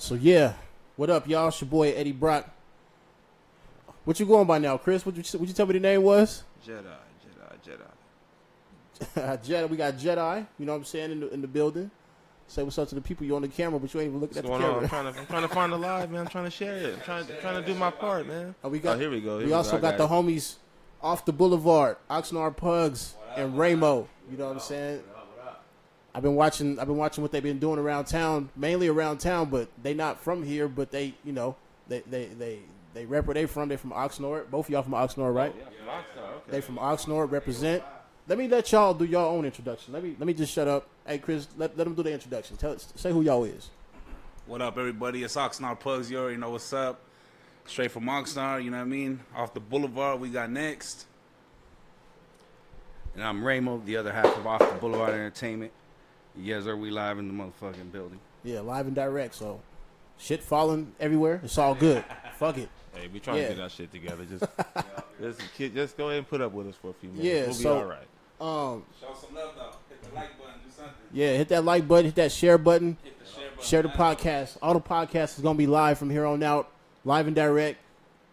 So yeah, what up, y'all? It's your boy Eddie Brock. What you going by now, Chris? What you what you tell me the name was? Jedi, Jedi, Jedi. Jedi. We got Jedi. You know what I'm saying in the in the building. Say what's up to the people. You on the camera, but you ain't even looking What's at the going on? I'm camera. trying to, I'm trying to find the live, man. I'm trying to share it. I'm trying, trying to do my part, man. Oh, we got. oh, here we go. Here we also go. I got, the it. homies off the boulevard, Oxnard Pugs and Ramo. You know what I'm saying? I've been watching. I've been watching what they've been doing around town, mainly around town. But they not from here. But they, you know, they they they they rep where they from. They from Oxnard. Both of y'all from Oxnard, right? Oh, yeah, from Rockstar, okay. They from Oxnard. Represent. Let me let y'all do your own introduction. Let me let me just shut up. Hey, Chris, let, let them do the introduction. Tell say who y'all is. What up, everybody? It's Oxnard Pugs. You already know what's up. Straight from Oxnard, you know what I mean? Off the boulevard, we got next. And I'm Ramo, the other half of Off the Boulevard Entertainment. Yes, sir, we live in the motherfucking building. Yeah, live and direct. So, shit falling everywhere. It's all good. Fuck it. Hey, we trying Yeah. to get our shit together. Just, just, kid, just go ahead and put up with us for a few minutes. Yeah, we'll be all right. Um, Show some love, though. Hit the like button, do something. yeah, hit that like button, hit that share button, Hit the share button. share the podcast. All the podcasts is gonna be live from here on out, live and direct,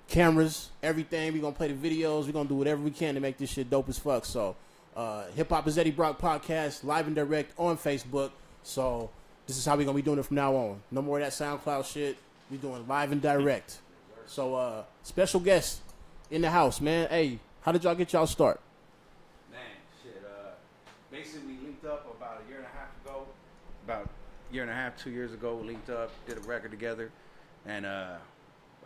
cameras, everything. We gonna play the videos. We're gonna do whatever we can to make this shit dope as fuck. So, uh, Hip Hop is Eddie Brock podcast, live and direct on Facebook. So, this is how we're gonna be doing it from now on. No more of that SoundCloud shit. We doing live and direct. So, uh, special guest in the house, man. Hey, how did y'all get y'all start? Man, shit, uh, basically we linked up about a year and a half ago. About a year and a half, two years ago, we linked up, did a record together. And uh,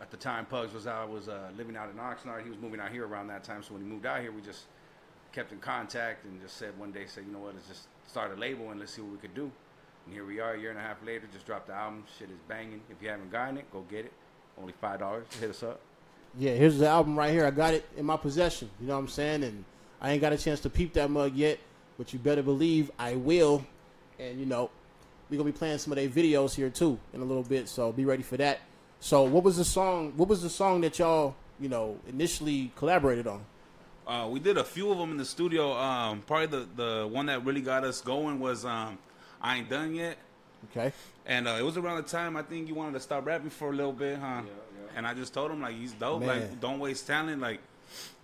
at the time Pugs was out, was uh, living out in Oxnard. He was moving out here around that time. So when he moved out here, we just kept in contact and just said one day, said, you know what, let's just start a label and let's see what we could do. And here we are, a year and a half later, just dropped the album. Shit is banging. If you haven't gotten it, go get it. Only $5. Hit us up. Yeah, here's the album right here. I got it in my possession. You know what I'm saying? And I ain't got a chance to peep that mug yet, but you better believe I will. And you know, we're gonna be playing some of their videos here too in a little bit, so be ready for that. So what was the song what was the song that y'all, you know, initially collaborated on? Uh, we did a few of them in the studio. Um, probably the, the one that really got us going was um, I Ain't Done Yet. Okay. And uh, it was around the time I think you wanted to stop rapping for a little bit, huh? Yeah. And I just told him like he's dope. Man. Like don't waste talent. Like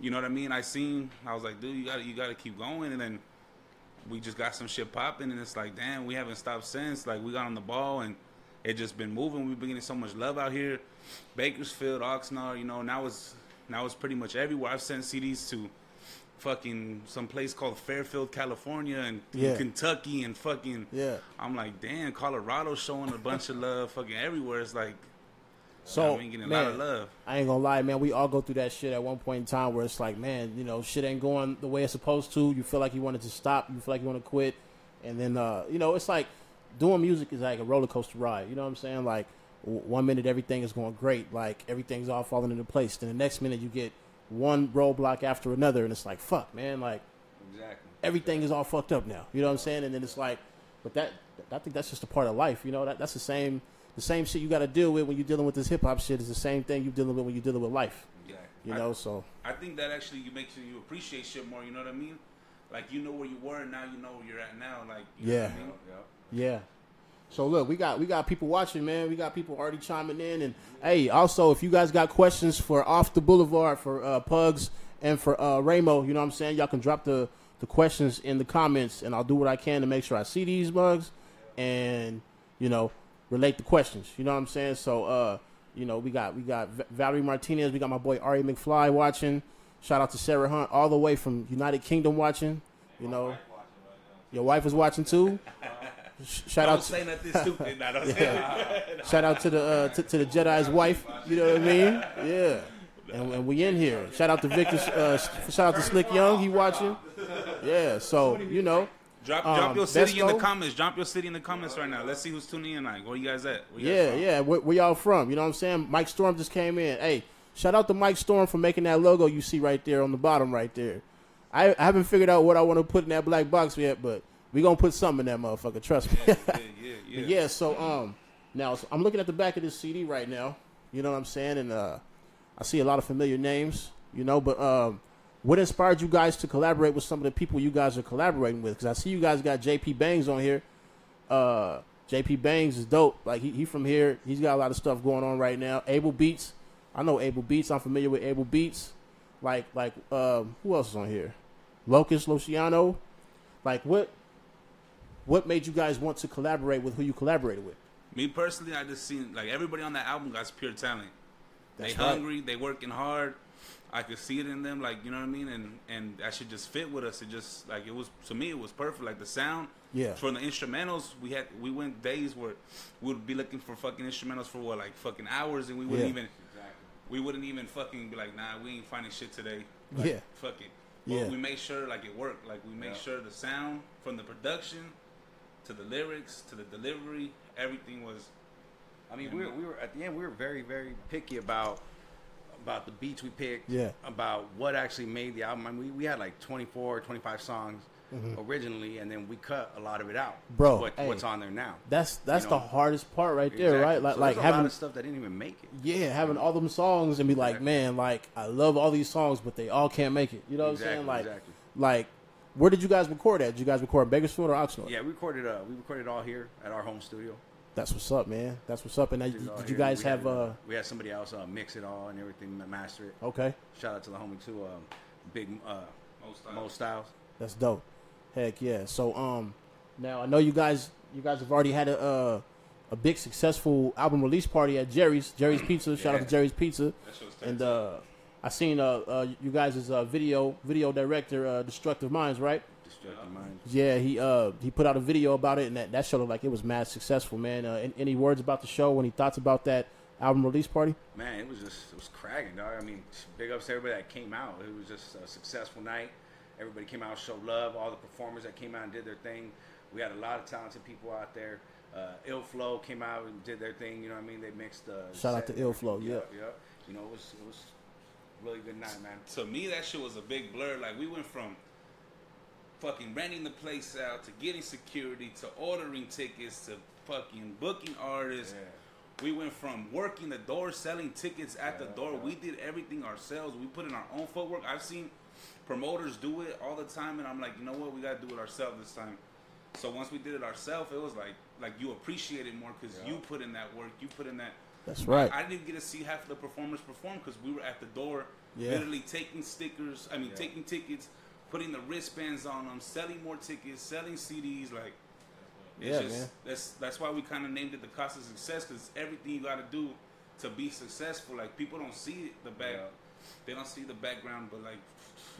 you know what I mean. I seen. I was like, dude, you got to you got to keep going. And then we just got some shit popping, and it's like, damn, we haven't stopped since. Like we got on the ball, and it just been moving. We've been getting so much love out here, Bakersfield, Oxnard. You know, now it's now it's pretty much everywhere. I've sent CDs to fucking some place called Fairfield, California, and Yeah. Kentucky, and fucking Yeah. I'm like, damn, Colorado showing a bunch of love, fucking everywhere. It's like, So I mean, getting a man, lot of love. I ain't gonna lie, man. We all go through that shit at one point in time where it's like, man, you know, shit ain't going the way it's supposed to. You feel like you wanted to stop. You feel like you want to quit, and then, uh, you know, it's like doing music is like a roller coaster ride. You know what I'm saying? Like one minute everything is going great, like everything's all falling into place. Then the next minute you get one roadblock after another, and it's like, fuck, man, like Exactly. everything is all fucked up now. You know what I'm saying? And then it's like, but that I think that's just a part of life. You know that that's the same the same shit you got to deal with when you're dealing with this hip hop shit is the same thing you're dealing with when you're dealing with life. Exactly. You I- know, so I think that actually you makes you you appreciate shit more. You know what I mean? Like you know where you were, and now you know where you're at now. Like you know Yeah. I mean? yeah. So look, we got we got people watching, man. We got people already chiming in, and hey, also if you guys got questions for off the boulevard for uh, Pugs and for uh, Ramo, you know what I'm saying, y'all can drop the the questions in the comments, and I'll do what I can to make sure I see these bugs, and you know relate the questions. You know what I'm saying? So uh, you know we got we got Valerie Martinez, we got my boy Ari McFly watching. Shout out to Sarah Hunt all the way from United Kingdom watching. You know, your wife is watching too. Sh- Shout out, to, say nothing stupid. Nah, don't say shout out to the uh, to, to the Jedi's wife. You know what I mean? Yeah. And, and we in here. Shout out to Victor. Uh, shout out to Slick Young. He watching. Yeah. So you know. Drop, Um, your city in the comments. Drop your city in the comments right now. Let's see who's tuning in. Like, where you guys at? You guys Yeah, from? yeah. Where, where y'all from? You know what I'm saying? Mike Storm just came in. Hey, shout out to Mike Storm for making that logo you see right there on the bottom right there. I, I haven't figured out what I want to put in that black box yet, but we gonna put something in that motherfucker. Trust me. Yeah, yeah, yeah. But yeah, so um, now so I'm looking at the back of this CD right now. You know what I'm saying, and uh, I see a lot of familiar names. You know, but um, what inspired you guys to collaborate with some of the people you guys are collaborating with? Because I see you guys got JP Bangs on here. Uh, JP Bangs is dope. Like he, he from here. He's got a lot of stuff going on right now. Able Beats. I know Able Beats. I'm familiar with Able Beats. Like like um, who else is on here? Locust Luciano. Like what what made you guys want to collaborate with who you collaborated with? Me personally, I just seen like everybody on that album got pure talent. That's they right. hungry, they working hard. I could see it in them, like you know what I mean, and and that should just fit with us. It just like it was to me, it was perfect. Like the sound, Yeah. From the instrumentals, we had we went days where we'd be looking for fucking instrumentals for what like fucking hours, and we wouldn't Yeah. even we wouldn't even fucking be like, nah, we ain't finding shit today. Like, Yeah. fuck it. But Yeah. we made sure like it worked. Like we made Yeah. sure the sound from the production to the lyrics to the delivery, everything was I mean, we were, we were at the end. We were very, very picky about about the beats we picked. Yeah. About what actually made the album. I mean, we, we had like 24, 25 songs originally, and then we cut a lot of it out. Mm-hmm. Bro, what, hey. what's on there now? That's that's You the hardest part right there, Exactly. right? Like So like there's a lot having of stuff that didn't even make it. yeah, having all them songs and be like, man, like I love all these songs, but they all can't make it. You know what I'm saying? Like exactly. like where did you guys record at? Did you guys record in Bakersfield or Oxnard? Yeah, we recorded. Uh, we recorded all here at our home studio. That's what's up, man. That's what's up. And now, Did did, it all did here. you guys We have had, uh We had somebody else uh, mix it all and everything, master it. okay? Shout out to the homie too, um, Big uh, most times. Mo Styles. That's dope. Heck yeah. So um now I know you guys you guys have already had a uh, a big successful album release party at Jerry's Jerry's Pizza. Shout out to Jerry's Pizza. That shit was And uh I seen uh, uh you guys' uh, video video director uh, Destructive Minds, right? Destructive Minds. Yeah, he uh he put out a video about it and that, that showed looked like it was mad successful, man. Uh, an- any words about the show? Any thoughts about that album release party? Man, it was just it was cracking, dog. I mean, big ups to everybody that came out. It was just a successful night. Everybody came out, showed love. All the performers that came out and did their thing. We had a lot of talented people out there. Uh, Ill Flow came out and did their thing. You know what I mean? They mixed. Uh, Shout out to Ill Flow, Yeah, yeah. yeah. You know, it was it was really good night, man. to me that shit was a big blur. Like we went from fucking renting the place out to getting security to ordering tickets to fucking booking artists. We went from working the door, selling tickets at the door. We did everything ourselves. We put in our own footwork. I've seen promoters do it all the time, and I'm like, you know what? We gotta do it ourselves this time. So once we did it ourselves, it was like like you appreciate it more because you put in that work. You put in that. That's right. I, I didn't get to see half of the performers perform because we were at the door, Yeah. literally taking stickers. I mean, taking tickets, putting the wristbands on them, selling more tickets, selling CDs. Like, it's Yeah, just man. that's that's why we kind of named it the cost of success because everything you got to do to be successful. Like people don't see the back, Yeah. they don't see the background, but like,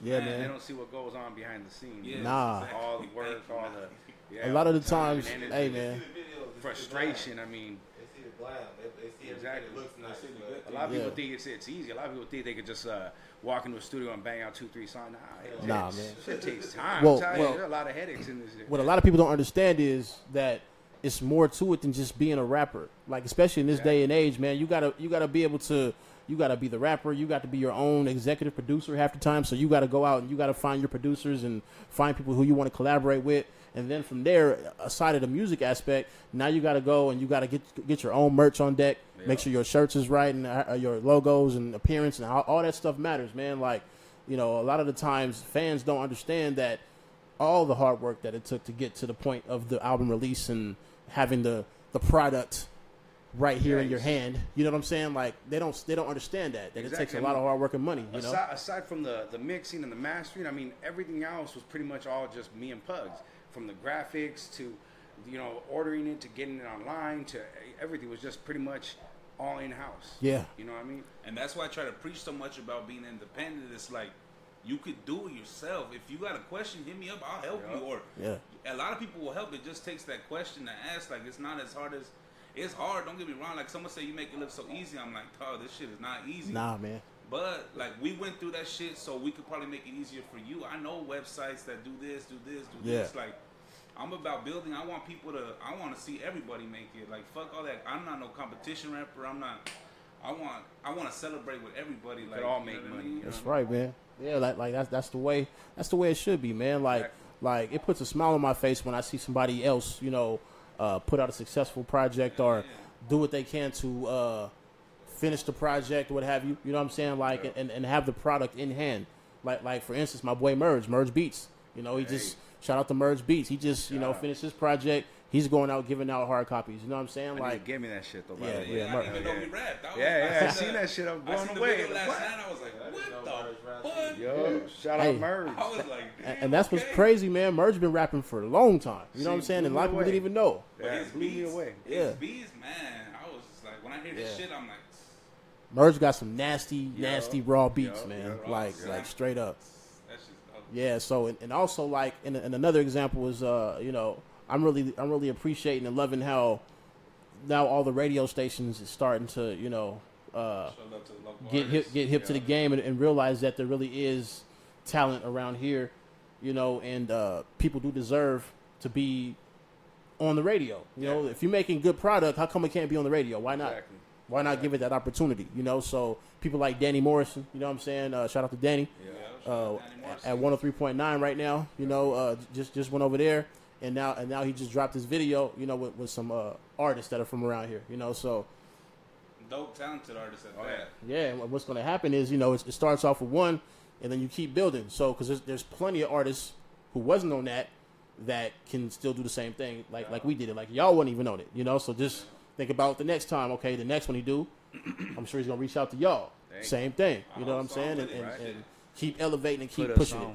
Yeah, Man, They don't see what goes on behind the scenes. yeah, Nah. exactly. All the work, all the yeah, A lot of the times, and hey man, frustration. I mean, They glam. They, they see Exactly. everything that looks nice. see the but- good A lot of Yeah. people think it's it's easy. A lot of people think they could just uh, walk into a studio and bang out two, three songs. Nah, it Nah, man. Shit takes time. Well, I'm well- you, there are a lot of headaches in this. shit. what a lot of people don't understand is that it's more to it than just being a rapper. Like especially in this day and age, man, you gotta you gotta be able to you gotta be the rapper. You got to be your own executive producer half the time. So you got to go out and you got to find your producers and find people who you want to collaborate with. And then from there, aside of the music aspect, now you got to go and you got to get get your own merch on deck. Make sure your shirts is right and uh, your logos and appearance and all, all that stuff matters, man. Like, you know, a lot of the times fans don't understand that all the hard work that it took to get to the point of the album release and having the the product right here Yeah, in your hand. You know what I'm saying? Like they don't they don't understand that that it takes a lot of hard work and money. You know? aside, aside from the, the mixing and the mastering, I mean, everything else was pretty much all just me and Pugs. From the graphics to, you know, ordering it to getting it online to everything was just pretty much all in house. Yeah. You know what I mean? And that's why I try to preach so much about being independent. It's like you could do it yourself. If you got a question, hit me up. I'll help Yeah. you. Or Yeah. a lot of people will help. It just takes that question to ask. Like it's not as hard as it's hard. Don't get me wrong. Like someone say you make it look so easy. I'm like, oh, this shit is not easy. Nah, man. But like we went through that shit, so we could probably make it easier for you. I know websites that do this, do this, do Yeah. this. Like I'm about building. I want people to. I want to see everybody make it. Like fuck all that. I'm not no competition rapper. I'm not. I want. I want to celebrate with everybody. Like all make what I money, That's right, man. Yeah, like like that's that's the way that's the way it should be, man. Like Exactly. like it puts a smile on my face when I see somebody else, you know, uh, put out a successful project or do what they can to uh, finish the project, what have you. You know what I'm saying? Like and, and have the product in hand. Like like for instance, my boy Merge, Merge Beats. You know, he just shout out to Merge Beats. He just you know out. finished his project. he's going out giving out hard copies. You know what I'm saying? Like, Like, give me that shit though. by Yeah, yeah, I didn't even know he rapped. I was, Yeah, yeah, I seen seen that shit. I'm I blown seen the away. video last What? night. I was like, what the fuck? Yo, shout Hey. out Merge. I was like, and, damn, and that's what's crazy, man. Merge been rapping for a long time. You know what I'm saying? And a blew lot of people didn't even know. But Yeah, his blew me beats, away. His Yeah. beats, man. I was just like, when I hear this shit, I'm like, Merge got some nasty, nasty raw beats, yeah, man. yeah. like, like straight up. That's just dope. Yeah. So, and, and also like, and, and another example is, uh, you know, I'm really, I'm really appreciating and loving how now all the radio stations is starting to, you know, uh, Show love to the local get hip, get hip to the game and, and realize that there really is talent around here, you know, and uh, people do deserve to be on the radio. You know, if you're making good product, how come it can't be on the radio? Why not? Exactly. Why not give it that opportunity? You know, so people like Danny Morrison, you know what I'm saying? Uh, shout out to Danny Yeah, uh, shout out Danny Morrison. at 103.9 right now. You know, uh, just just went over there, and now and now he just dropped his video. You know, with, with some uh, artists that are from around here. You know, so dope, talented artists at Oh, that. yeah, and what's going to happen is, you know, it, it starts off with one, and then you keep building. So, because there's, there's plenty of artists who wasn't on that that can still do the same thing, like like we did it. Like y'all wasn't even on it, you know. So just think about the next time. Okay, the next one he do, I'm sure he's gonna reach out to y'all. Thank Same thing, you know what I'm saying, and, and, right? and keep elevating and keep Put pushing it.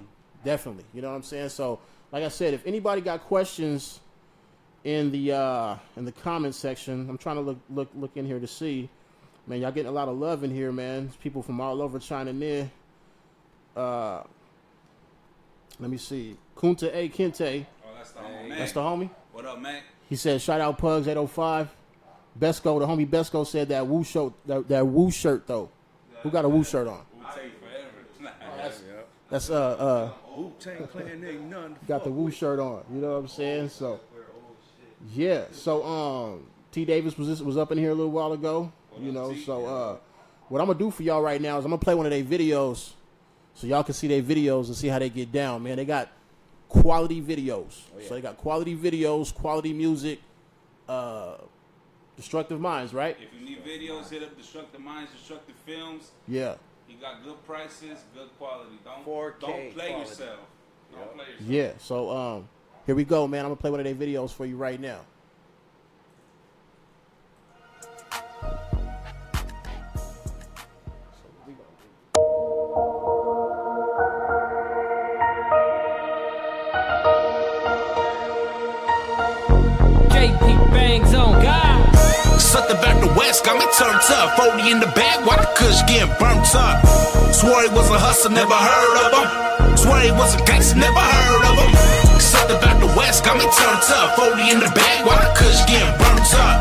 Definitely, you know what I'm saying. So, like I said, if anybody got questions in the uh in the comment section, I'm trying to look look look in here to see. Man, y'all getting a lot of love in here, man. There's people from all over China near. Uh, let me see. Kunta A. Kente, Oh, that's the homie, man. that's the homie. What up, man? He said, "Shout out Pugs 805." Besco, the homie Besco said that Woo shirt, that, that Woo shirt though. Who got a Woo shirt on? We'll take forever. Yep. That's uh uh Wu Tang Clan ain't none. got the Woo shirt on. You know what I'm saying? So yeah. So um, T Davis was was up in here a little while ago. You know. So uh, what I'm gonna do for y'all right now is I'm gonna play one of their videos, so y'all can see their videos and see how they get down. Man, they got quality videos. So they got quality videos, quality music. Uh, Destructive Minds, right? If you need videos, hit up Destructive Minds, Destructive Films. Yeah. You got good prices, good quality. Don't 4K don't play quality. yourself. Don't play yourself. Yeah. So um, here we go, man. I'm gonna play one of their videos for you right now. Something back the west got me turned up. 40 in the bag while the kush getting burnt up. Swore he was a hustler, never heard of him. Swore he was a gangster, never heard of him. Something back the west got me turned up. 40 in the bag while the kush getting burnt up.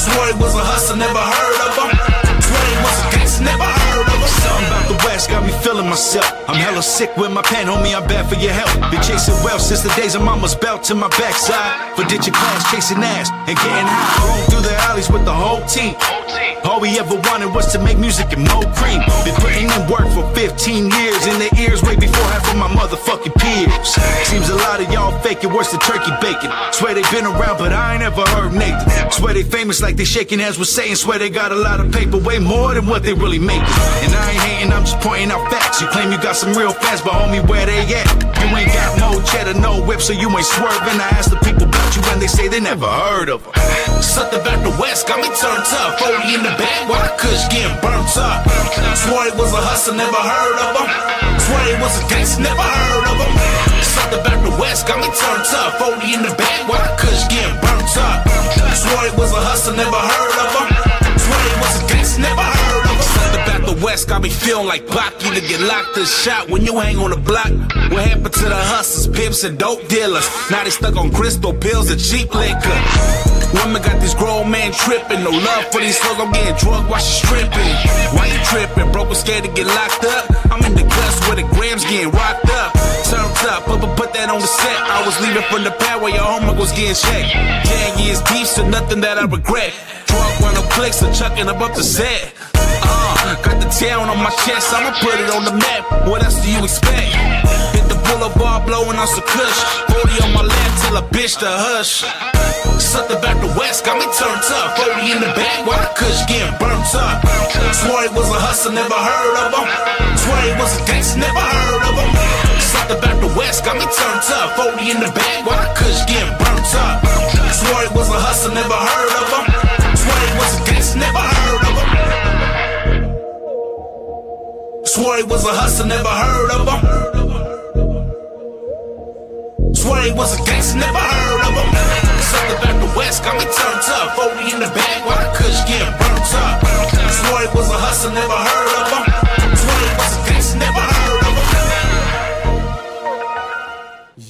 Swore he was a hustler, never heard of him. Swore he was a gangster, never. Something about the west got me feeling myself. I'm hella sick with my pen, homie, I'm bad for your health. Been chasing wealth since the days of mama's belt to my backside. For ditching class, chasing ass, and getting high. Through the alleys with the whole team. All we ever wanted was to make music and more cream. Been putting in work for 15 years in their ears way before half of my motherfucking peers. Seems a lot of y'all fake it worse than turkey bacon. Swear they been around, but I ain't ever heard Nathan. Swear they famous like they shaking hands with Satan. Swear they got a lot of paper, way more than what they really making. And I ain't hating, I'm just pointing out facts. You claim you got some real fans, but homie, where they at? You ain't got no cheddar, no whip, so you ain't swerving. I ask the people about you and they say they never heard of them. Something back the west got me turned up. 40 in the back, while the kush getting burnt up. Swore it was a hustler, never heard of him. Swore he was a gangster, never heard of him. Something back the west got me turned up. 40 in the back, while the kush getting burnt up. Swore it was a hustler, never heard of. The west got me feeling like Baki to get locked or shot when you hang on the block. What happened to the hustlers, pimps, and dope dealers? Now they stuck on crystal pills and cheap liquor. Women got this grown man tripping. No love for these hoes, I'm getting drugged while she stripping. Why you tripping? Broke was scared to get locked up. I'm in the guts where the grams getting rocked up. Turned up, Bubba put that on the set. I was leaving from the pad where your homework was getting checked. Ten years deep, so nothing that I regret. Drunk run no clicks and chucking up up the set. Got the town on my chest, I'ma put it on the map. What else do you expect? Hit the boulevard, blowing on some kush. 40 on my lap, tell a bitch to hush. Something back the west got me turned up. 40 in the bag while the kush getting burnt up. Swore he was a hustler, never heard of him. Swore he was a gangster, never heard of him. Something about the West got me turned up. 40 in the bag while the kush getting burnt up. Swore he was a hustler, never heard of him. Swore he was a hustler, never heard of him. Swore he was a gangster, never heard of him. Something about the West got me turned up. 40 in the bag while the kush getting burnt up. Swore he was a hustler, never heard of him. Swore he was a gangster, never heard of him.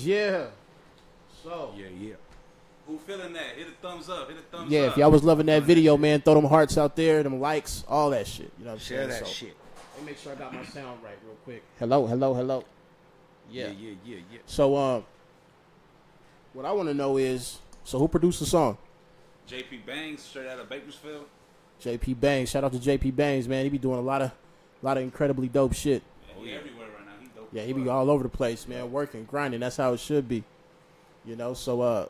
Yeah. So Yeah, yeah. Who feeling that? Hit a thumbs up. Hit a thumbs yeah, up. if y'all was loving that video, man, throw them hearts out there, them likes, all that shit. You know what I'm Share saying? that So, shit. Let me make sure I got my sound right real quick. Hello, hello, hello. Yeah, yeah, yeah, yeah. So um, what I want to know is, so who produced the song? JP Bangs, straight out of Bakersfield. JP Bangs. Shout out to JP Bangs, man. He be doing a lot of, a lot of incredibly dope shit. Yeah, he everywhere right now. He dope. Yeah, he be all over the place, man, working, grinding. That's how it should be. You know, so uh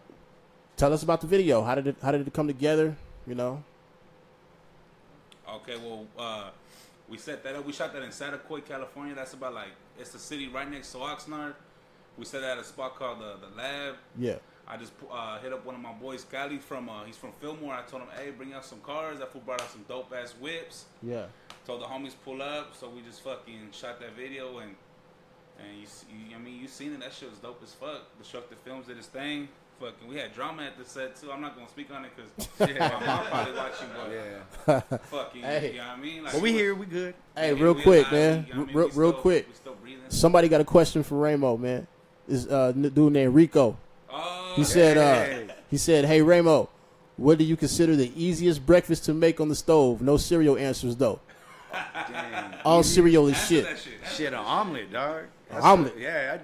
tell us about the video. How did it how did it come together? You know? Okay, well, uh, we set that up. We shot that in Saticoy, California. That's about like it's a city right next to Oxnard. We set that at a spot called the the Lab. Yeah. I just uh, hit up one of my boys, Cali from uh, he's from Fillmore. I told him, hey, bring out some cars. That fool brought out some dope ass whips. Yeah. Told the homies pull up, so we just fucking shot that video and and you, see, I mean you seen it. That shit was dope as fuck. Destructive Films did his thing. Fucking, we had drama at the set too. I'm not gonna speak on it because my mom probably watching, but Yeah. fucking, Hey. you know what I mean? Like, But we here, we good. Hey, yeah, real quick, alive, man. we- I mean, real, we real still- quick. We still breathing. Somebody got a question for Ramo, man. Is uh dude named Rico. Oh, He said Hey. uh he said, "Hey Ramo, what do you consider the easiest breakfast to make on the stove? No cereal answers though. Dang. All cereal is shit. that shit. Shit, an omelet, dog. That's omelet. what- yeah, I,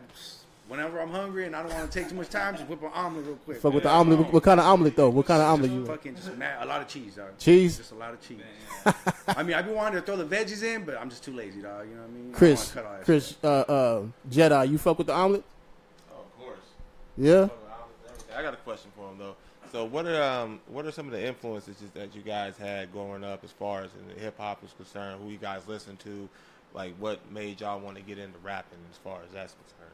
whenever I'm hungry and I don't want to take too much time, just whip an omelet real quick. Fuck with the omelet. What, what kind of omelet though? What kind of omelet Just you? fucking just mad, a lot of cheese, dog. Cheese? Just a lot of cheese. I mean, I be wanting to throw the veggies in, but I'm just too lazy, dog. You know what I mean? Chris, wanna cut all Chris, uh, uh, Jedi, you fuck with the omelet? Oh, of course. Yeah. I got a question for him though. So what are um what are some of the influences that you guys had growing up as far as in hip hop is concerned? Who you guys listened to? Like what made y'all want to get into rapping as far as that's concerned?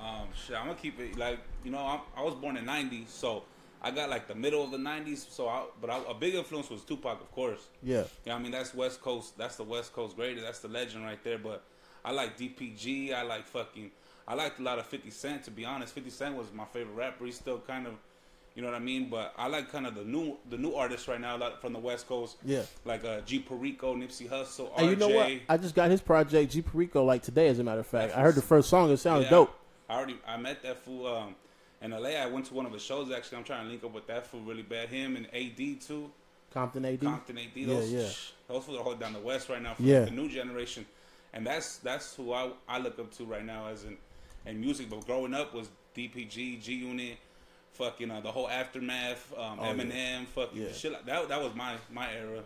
Um, shit, I'm gonna keep it like you know. I'm, I was born in '90s, so I got like the middle of the '90s. So, I, but I, a big influence was Tupac, of course. Yeah. Yeah, I mean that's West Coast. That's the West Coast greatest. That's the legend right there. But I like DPG. I like fucking. I liked a lot of 50 Cent. To be honest, 50 Cent was my favorite rapper. He's still kind of, you know what I mean. But I like kind of the new the new artists right now, like from the West Coast. Yeah. Like uh, G Perico, Nipsey Hussle, RJ. you know what? I just got his project G Perico like today, as a matter of fact. I heard the first song. It sounded Yeah, dope. I already I met that fool um, in LA. I went to one of his shows actually. I'm trying to link up with that fool really bad. Him and AD too. Compton AD. Compton AD. Yeah, Those, yeah. those fools are holding down the West right now for Yeah. the new generation, and that's that's who I, I look up to right now as in in music. But growing up was DPG, G Unit, fucking uh, the whole aftermath, um, Oh, yeah. Eminem, fucking Yeah. shit. Like, that that was my my era.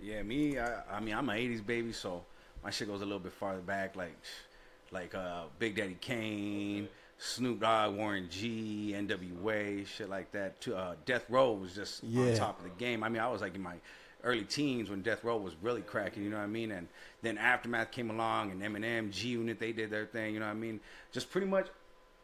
Yeah, me. I, I mean, I'm an '80s baby, so my shit goes a little bit farther back, like like uh, Big Daddy Kane, Snoop Dogg, Warren G, N.W.A., shit like that. To, uh, Death Row was just Yeah. on top of the game. I mean, I was like in my early teens when Death Row was really cracking. You know what I mean? And then Aftermath came along, and Eminem, G Unit, they did their thing. You know what I mean? Just pretty much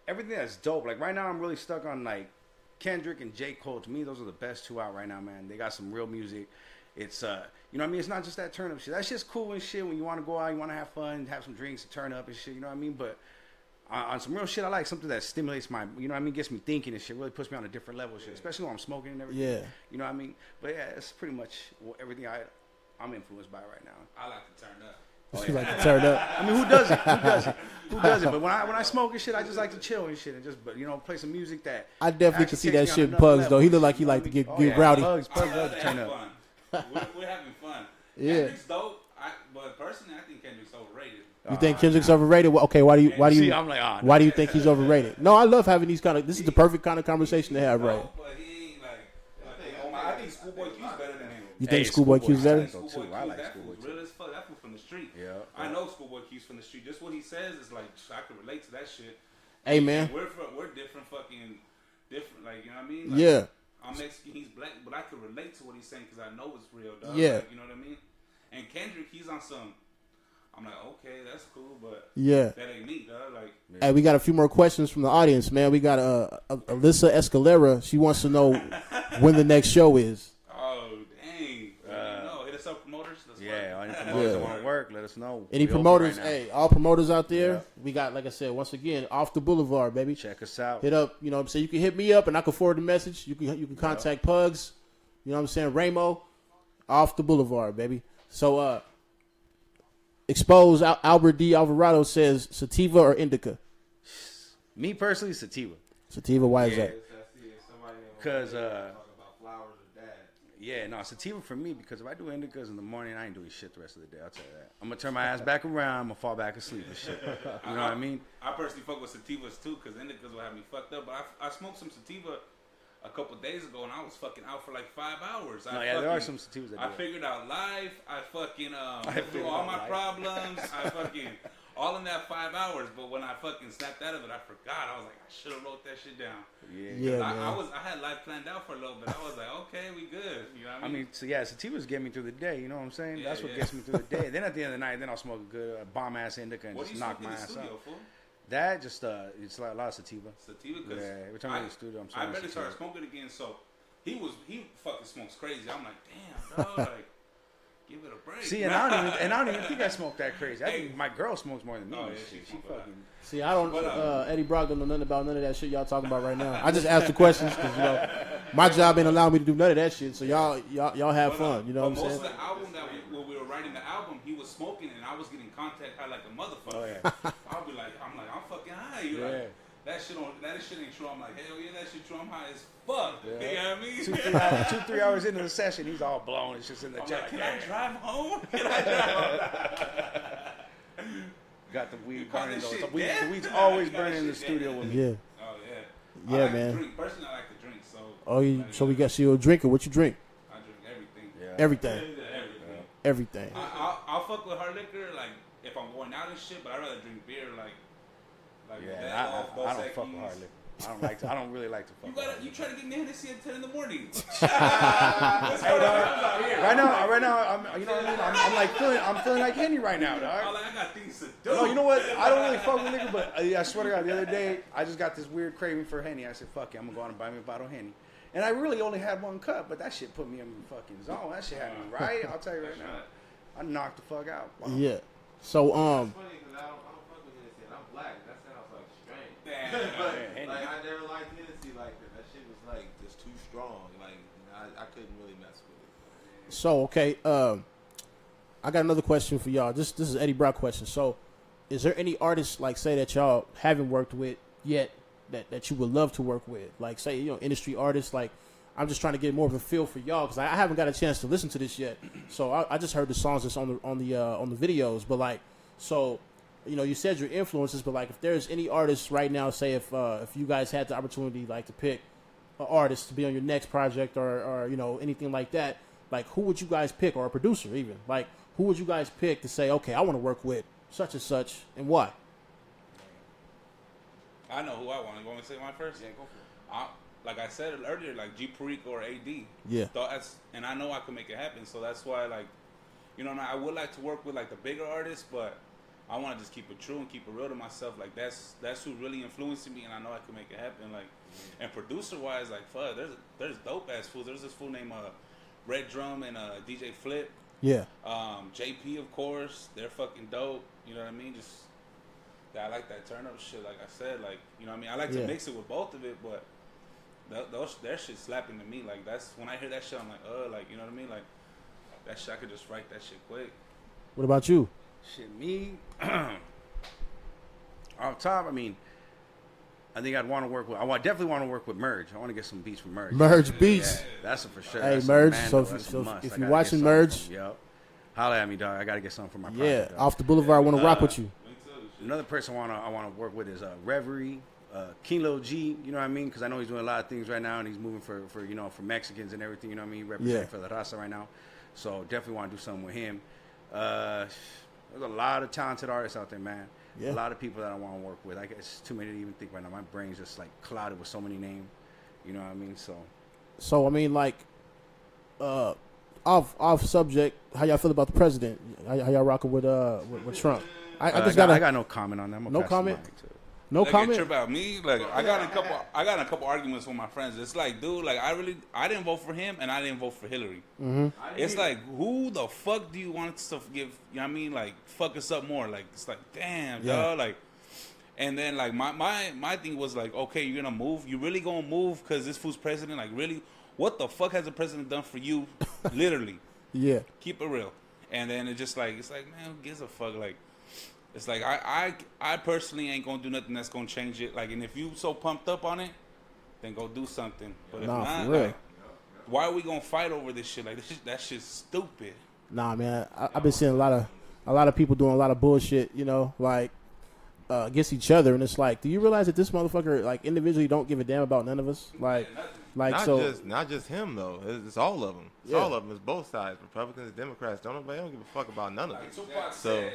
everything that's dope. Like right now, I'm really stuck on like Kendrick and J. Cole. To me, those are the best two out right now, man. They got some real music. It's uh, you know what I mean. It's not just that turn up shit. That's just cool and shit. When you want to go out, you want to have fun, have some drinks, and turn up and shit. You know what I mean? But on, on some real shit, I like something that stimulates my, you know what I mean, gets me thinking and shit. Really puts me on a different level, of shit. Especially when I'm smoking and everything. Yeah. You know what I mean? But yeah, it's pretty much everything I, I'm influenced by right now. I like to turn up. Oh, she like to turn up. I mean, who does it? Who does it? Who doesn't? But when I when I smoke and shit, I just like to chill and shit and just, but you know, play some music that. I definitely can see that shit in Pugs level. though. He look like he You know like to get mean? get Oh, yeah. rowdy. Pugs, Pugs love love to to turn have up. Fun. we're, we're having fun. Yeah. Kendrick's dope. I, but personally, I think Kendrick's overrated. You think Kendrick's overrated? Well, Okay, why do you why do you See, I'm like, ah, why do you think he's overrated? No, I love having these kind of. This is the perfect kind of conversation to have, right? No, but he ain't like. I think, oh my, I think Schoolboy Q's better than him. You think Hey, Schoolboy Schoolboy Q's better? Q's So, too. I like that Schoolboy, fool's too. real as fuck. That fool from the street. Yeah, I know Schoolboy Q's from the street. Just what he says is like I can relate to that shit. Hey man, We're from, we're different, fucking different. Like you know what I mean? Like, yeah, I'm Mexican, he's black, but I can relate to what he's saying because I know it's real, dog. Yeah. Like, you know what I mean? And Kendrick, he's on some I'm like, okay, that's cool, but Yeah. that ain't me, dog. Like, Hey, we got a few more questions from the audience, man. We got uh, uh, Alyssa Escalera. She wants to know when the next show is. oh dang, uh, no, hit us up, promoters. Let's Yeah, work. any promoters that Yeah. want to work, let us know. Any We promoters? right hey, all promoters out there. Yeah. We got, like I said, once again, off the boulevard, baby. check us out. Hit up, you know what I'm saying? You can hit me up and I can forward the message. You can you can contact Pugs. You know what I'm saying? Ramo, off the boulevard, baby. So uh Expose Al- Albert D. Alvarado says sativa or indica? Me personally, sativa, Sativa, why is that? because uh, Talk about flowers or dad. Yeah, no, sativa for me because if I do indicas in the morning, I ain't doing shit the rest of the day. I'll tell you that. I'm gonna turn my ass back around. I'm gonna fall back asleep and shit. You know what I mean? I personally fuck with sativas too, because indicas will have me fucked up. But I, I smoked some sativa a couple days ago, and I was fucking out for like five hours. I No, yeah, there are some sativas that I figured out life. I fucking um, I went through all my life. problems. I fucking all in that five hours. But when I fucking snapped out of it, I forgot. I was like, I should have wrote that shit down. Yeah. Yeah, I. I was I had life planned out for a little bit. I was like, okay, we good. You know what I mean? I mean? mean, so yeah, sativas get me through the day. You know what I'm saying? Yeah, That's what yeah. gets me through the day. then at the end of the night, then I'll smoke a good uh, bomb ass indica and what just you knock my in the ass studio, out. fool? That just uh, it's like a lot of sativa. Sativa, cause Yeah, every time I'm in the studio, I'm I smoking barely started sativa. smoking again, so he was he fucking smokes crazy. I'm like, damn, dog, like, give it a break. See, and I don't even and I don't even think I smoke that crazy. I think my girl smokes more than me. Oh, yeah, shit. she she smoke a lot. fucking. See, I don't. Uh, Uh, Eddie Brock don't know nothing about none of that shit y'all talking about right now. I just ask the questions because you know my job ain't allowing me to do none of that shit. So y'all, y'all, y'all have But, uh, fun. You know but what I'm most saying? of the album that we, when we were writing the album, he was smoking, and I was getting contact high like a motherfucker. Oh, yeah. I'll be like, I'm like, I'm fucking high. You Yeah. like, that shit on that shit ain't true. I'm like, hell yeah, that shit true. I'm high as fuck. Yeah. You know what I mean? Two three, hours, two, three hours into the session, he's all blown. It's just in the I'm like, can I drive home? Can I drive home? Got the weed call burning though. shit The, weed, the weed's always burning in the studio dead. with me. Yeah. Oh yeah. Yeah, I like man. To drink. Personally, I like to drink. So. Oh, you, so we got you a drinker. What you drink? I drink everything. Yeah. Everything. Everything. Everything. I, I'll, I'll fuck with hard liquor, like if I'm going out and shit, but I'd rather drink beer, like, like Yeah, that I, I, I don't fuck with Equis. hard liquor. I don't like. To, I don't really like to fuck. You with hard gotta, you liquor. try to get me Hennessy at ten in the morning. Hey, dog, right now, right now, I'm, you know what I mean. I'm, I'm like feeling, I'm feeling like Henny right now, I'm dog. like, I got things to do. No, you know what? I don't really fuck with liquor, but uh, I swear to God, the other day I just got this weird craving for Henny. I said, "Fuck it, I'm gonna go out and buy me a bottle of Henny." And I really only had one cup, but that shit put me in the fucking zone. That shit had me right. I'll tell you right now. I knocked the fuck out. Yeah. So um, It's funny because I don't, I don't fuck with Hennessy. and I'm black. That sounds like strange. Damn. but like I never liked Hennessy like that. That shit was like just too strong. Like I, I couldn't really mess with it. so okay. Um, I got another question for y'all. This this is Eddie Brock question. So, is there any artists like say that y'all haven't worked with yet that that you would love to work with? Like say you know industry artists. Like I'm just trying to get more of a feel for y'all because I, I haven't got a chance to listen to this yet. So I, I just heard the songs that's on the on the uh, on the videos. But like so. You know, you said your influences, but like, if there's any artists right now, say if uh, if you guys had the opportunity, like, to pick an artist to be on your next project or, or you know anything like that like who would you guys pick or a producer even like who would you guys pick to say okay i want to work with such and such and why I know who I want. You want me to say mine first? Yeah, go for it. I, like I said earlier, like G Perico or AD. Yeah. So that's, and I know I can make it happen. So that's why, like, you know, I would like to work with like the bigger artists, but I want to just keep it true and keep it real to myself. Like that's that's who really influencing me, and I know I can make it happen. Like, and producer wise, like, fuck, there's there's dope ass fools. There's this fool named uh, Red Drum and uh, DJ Flip. yeah Um, JP, of course, they're fucking dope. You know what I mean? Just yeah, I like that turn up shit. Like I said, like you know what I mean. I like Yeah. to mix it with both of it, but th- those their shit slapping to me. Like that's when I hear that shit, I'm like, uh, like you know what I mean? Like that shit, I could just write that shit quick. what about you Shit, me. Off top, I mean, I think I'd want to work with. I definitely want to work with Merge. I want to get some beats from Merge. merge beats That's a for sure. Hey, That's Merge, so if That's so if- must. if I you gotta watching Merge- from- Yep. Holla at me, dog. I gotta get something for my yeah dog. off the boulevard i want to rock with you Me too. shit. Another person I wanna I wanna work with is uh, Reverie, uh, King Lil G. You know what I mean? Because I know he's doing a lot of things right now, and he's moving for, for you know for Mexicans and everything. You know what I mean? Representing Yeah. for the Raza right now. So definitely want to do something with him. Uh, there's a lot of talented artists out there, man. Yeah. A lot of people that I want to work with. I guess it's too many to even think right now. My brain's just like clouded with so many names. You know what I mean? So so i mean like uh off off subject how y'all feel about the president How, how y'all rocking with uh with, with Trump? I, I Uh, just got, got I got no comment on that. No comment? Mic to- no like, comment. about me. Like I got a couple. I got a couple arguments with my friends. It's like, dude, like I really, I didn't vote for him, and I didn't vote for Hillary. Mm-hmm. It's like, who the fuck do you want to give? You know what I mean? Like, fuck us up more. Like, it's like, damn, Yeah. dog. Like, and then like my my my thing was like, okay, you're gonna move. You really gonna move because this fool's president? Like, really? What the fuck has the president done for you? Literally, Yeah, keep it real. And then it's just like, it's like, man, who gives a fuck? Like, it's like I I I personally ain't gonna do nothing that's gonna change it. Like, and if you so pumped up on it, then go do something. But if Nah, not, for real. like, why are we gonna fight over this shit? Like, this shit, that shit's stupid. nah, man. I, I've been seeing a lot of a lot of people doing a lot of bullshit. You know, like uh, against each other, and it's like, do you realize that this motherfucker like individually don't give a damn about none of us? Like, like not so. just not just him though. It's, it's all of them. It's Yeah. all of them. It's both sides. Republicans, Democrats. Don't nobody don't give a fuck about none of it. So they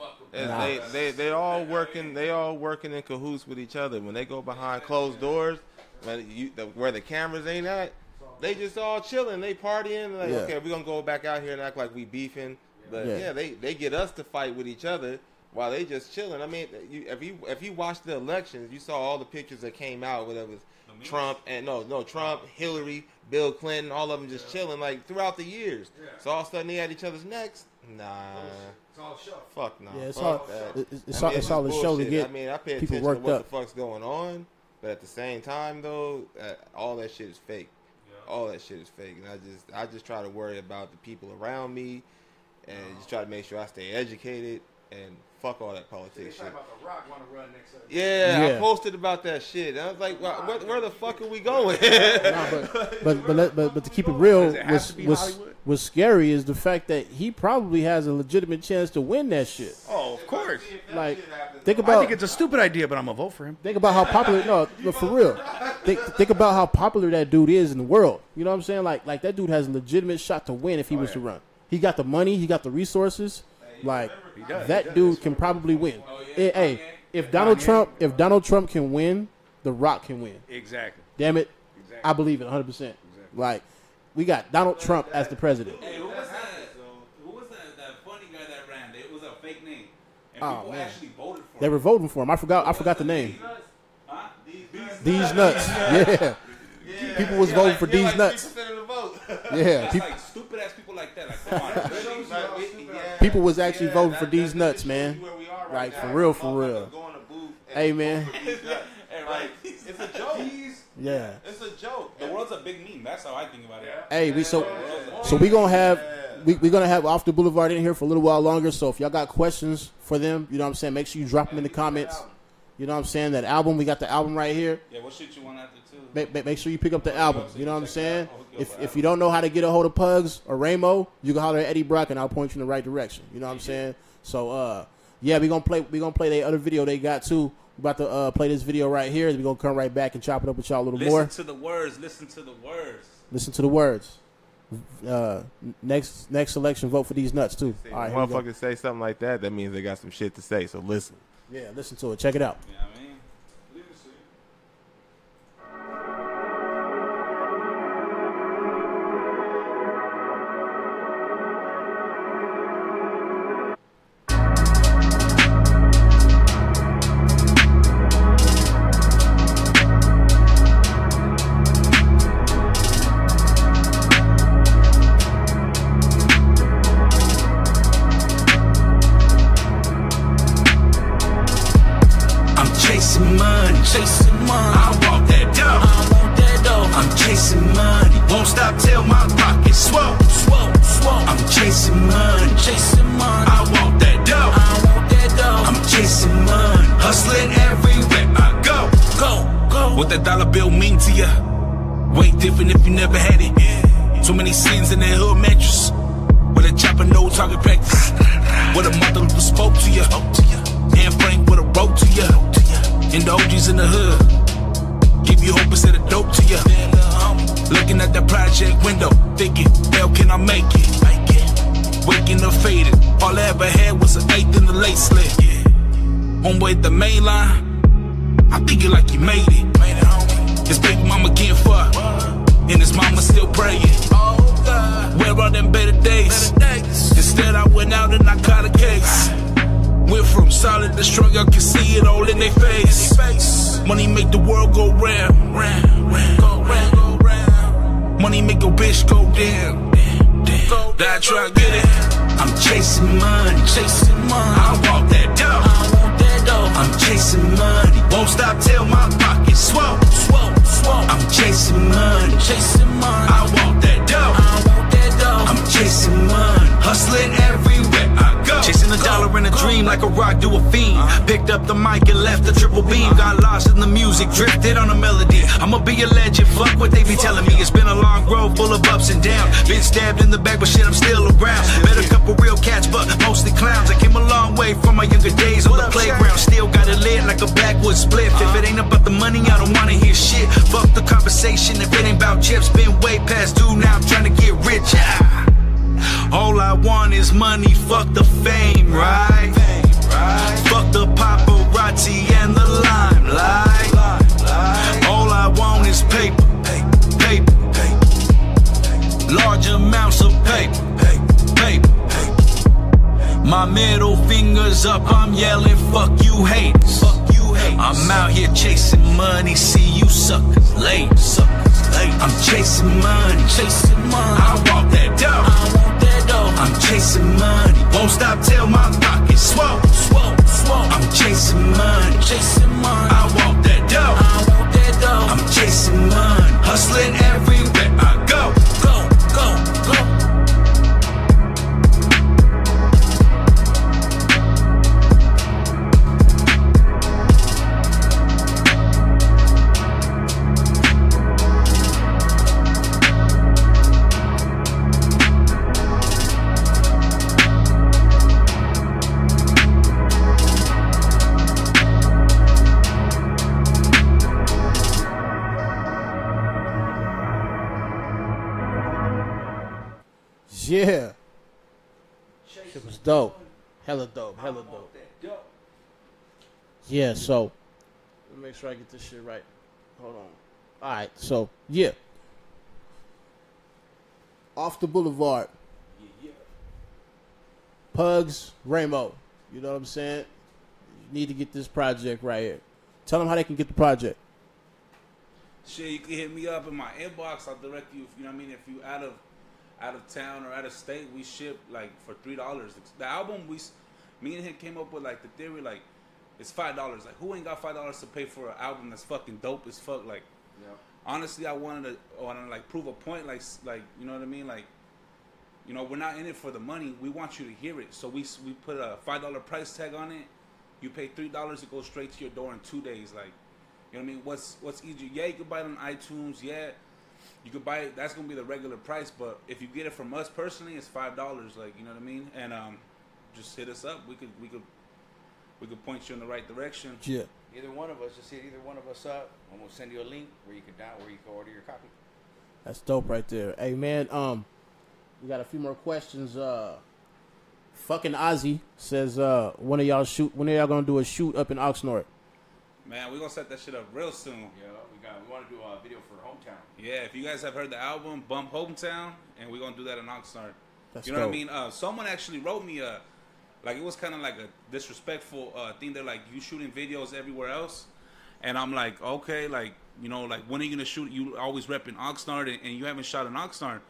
don't give a fuck and Nah. they they they all working. They all working in cahoots with each other. When they go behind closed doors, when you the, where the cameras ain't at, they just all chilling. They partying. Like Yeah. okay, we're gonna go back out here and act like we beefing. But Yeah. yeah, they they get us to fight with each other. While they just chilling, I mean, you, if you if you watched the elections, you saw all the pictures that came out. Whether it was Trump and no, no Trump, Hillary, Bill Clinton, all of them just chilling like throughout the years. So all of a sudden they had each other's necks. Nah, fuck no. Yeah, it's fuck all that. it's, it's I all, mean, it's all a show to get I mean, I pay people attention worked to what up. the fuck's going on, but at the same time though, uh, all that shit is fake. All that shit is fake, and I just I just try to worry about the people around me, and just try to make sure I stay educated and fuck all that politics shit. the Rock want next. Yeah, Yeah. I posted about that shit. And I was like, well, where, where the fuck are we going? Nah, but, but but let- but but to keep it real, Does it have what's to what's, what's scary is the fact that he probably has a legitimate chance to win that shit. Oh, of course. Like, think I about think it's a stupid idea, but I'm gonna vote for him. think about how popular. No, no, for real. Think think about how popular that dude is in the world. You know what I'm saying? Like like that dude has a legitimate shot to win if he oh, was to run. He got the money. He got the resources. Like that dude can probably win. Eh, Hey, if Donald Trump if Donald Trump can win, The Rock can win. Exactly. Damn it, I believe it 100. percent Like we got Donald Trump as the president. Who was that? Who was that? That funny guy that ran? It was a fake name, Oh, man. voted for They him. were voting for him. I forgot. I forgot the name. These nuts. Yeah. People was voting for these nuts. Yeah. It's People, like stupid ass people like that. Like, come on, really? People was actually voting for these nuts, man. Like for real, for real. Hey, man. Like, it's a joke. Yeah. It's a joke. The world's a big meme. That's how I think about it. Hey, we so so we gonna have we we gonna have off the boulevard in here for a little while longer. So if y'all got questions for them, you know what I'm saying, make sure you drop them in the comments. You know what I'm saying? That album, we got the album right here. Yeah, what shit you want after? Make, make, make sure you pick up the album. You know what I'm saying? If if you don't know how to get a hold of Pugs or Ramo, you can holler at Eddie Brock and I'll point you in the right direction. You know what I'm saying? So uh yeah, we gonna play we gonna play the other video they got too. We about to uh, play this video right here. we gonna come right back and chop it up with y'all a little Listen more. Listen to the words. Listen to the words. Listen to the words. Uh, next next election, vote for these nuts too. See, All right, when here we go. motherfuckers say something like that, that means they got some shit to say. So listen. Yeah, listen to it. Check it out. You in a dream like a rock do a fiend. Picked up the mic and left the triple beam. Got lost in the music, drifted on a melody. I'ma be a legend, fuck what they be telling me. It's been a long road full of ups and downs. Been stabbed in the back, but shit, I'm still around. Met a couple real cats, but mostly clowns. I came a long way from my younger days on the playground. Still got it lit like a backwoods split. If it ain't about the money, I don't wanna hear shit. Fuck the conversation if it ain't about chips. Been way past due, now I'm trying to get rich. Ah. All I want is money, fuck the fame, right? Fuck the paparazzi and the limelight. All I want is paper, paper, large amounts of paper, paper. My middle fingers up, I'm yelling, fuck you haters. I'm out here chasing money, see you suckers late. I'm chasing money, chasing money. I want that dough. I want that dough. I'm chasing money, won't stop till my pockets swole, swole, swole. I'm chasing money, chasing money. I want that dough. I want that dough. I'm chasing money, hustling everywhere dope. Hella dope. Hella dope. Yeah, so let me make sure I get this shit right. Hold on. All right, so yeah. Off the boulevard. Pugs, Ramo. You know what I'm saying? You need to get this project right here. Tell them how they can get the project. Shit, you can hit me up in my inbox. I'll direct you. If you know what I mean. If you out of out of town or out of state, we ship like for three dollars. The album we, me and him came up with like the theory like it's five dollars. Like who ain't got five dollars to pay for an album that's fucking dope as fuck? Like yeah. honestly, I wanted to want to like prove a point. Like like you know what I mean? Like you know we're not in it for the money. We want you to hear it. So we we put a five dollar price tag on it. You pay three dollars, it goes straight to your door in two days. Like you know what I mean? What's what's easier? Yeah, you can buy it on iTunes. Yeah, you could buy it. That's gonna be the regular price. But if you get it from us personally, it's five dollars. Like you know what I mean? And um, just hit us up. We could we could we could point you in the right direction. Yeah. Either one of us, just hit either one of us up, and we'll send you a link where you can down where you can order your copy. That's dope right there. Hey man, um, we got a few more questions. Uh, fucking Ozzy says, uh, when are y'all shoot? When are y'all gonna do a shoot up in Oxnard? Man, we're gonna set that shit up real soon. Yeah, we got. We want to do a video for hometown. Yeah, if you guys have heard the album Bump Hometown, and we're gonna do that in Oxnard. That's you know what. I mean? Uh, someone actually wrote me a, like it was kind of like a disrespectful uh, thing. They're like, you shooting videos everywhere else, and I'm like, okay, like you know, like when are you gonna shoot? You always repping Oxnard, and, and you haven't shot in Oxnard.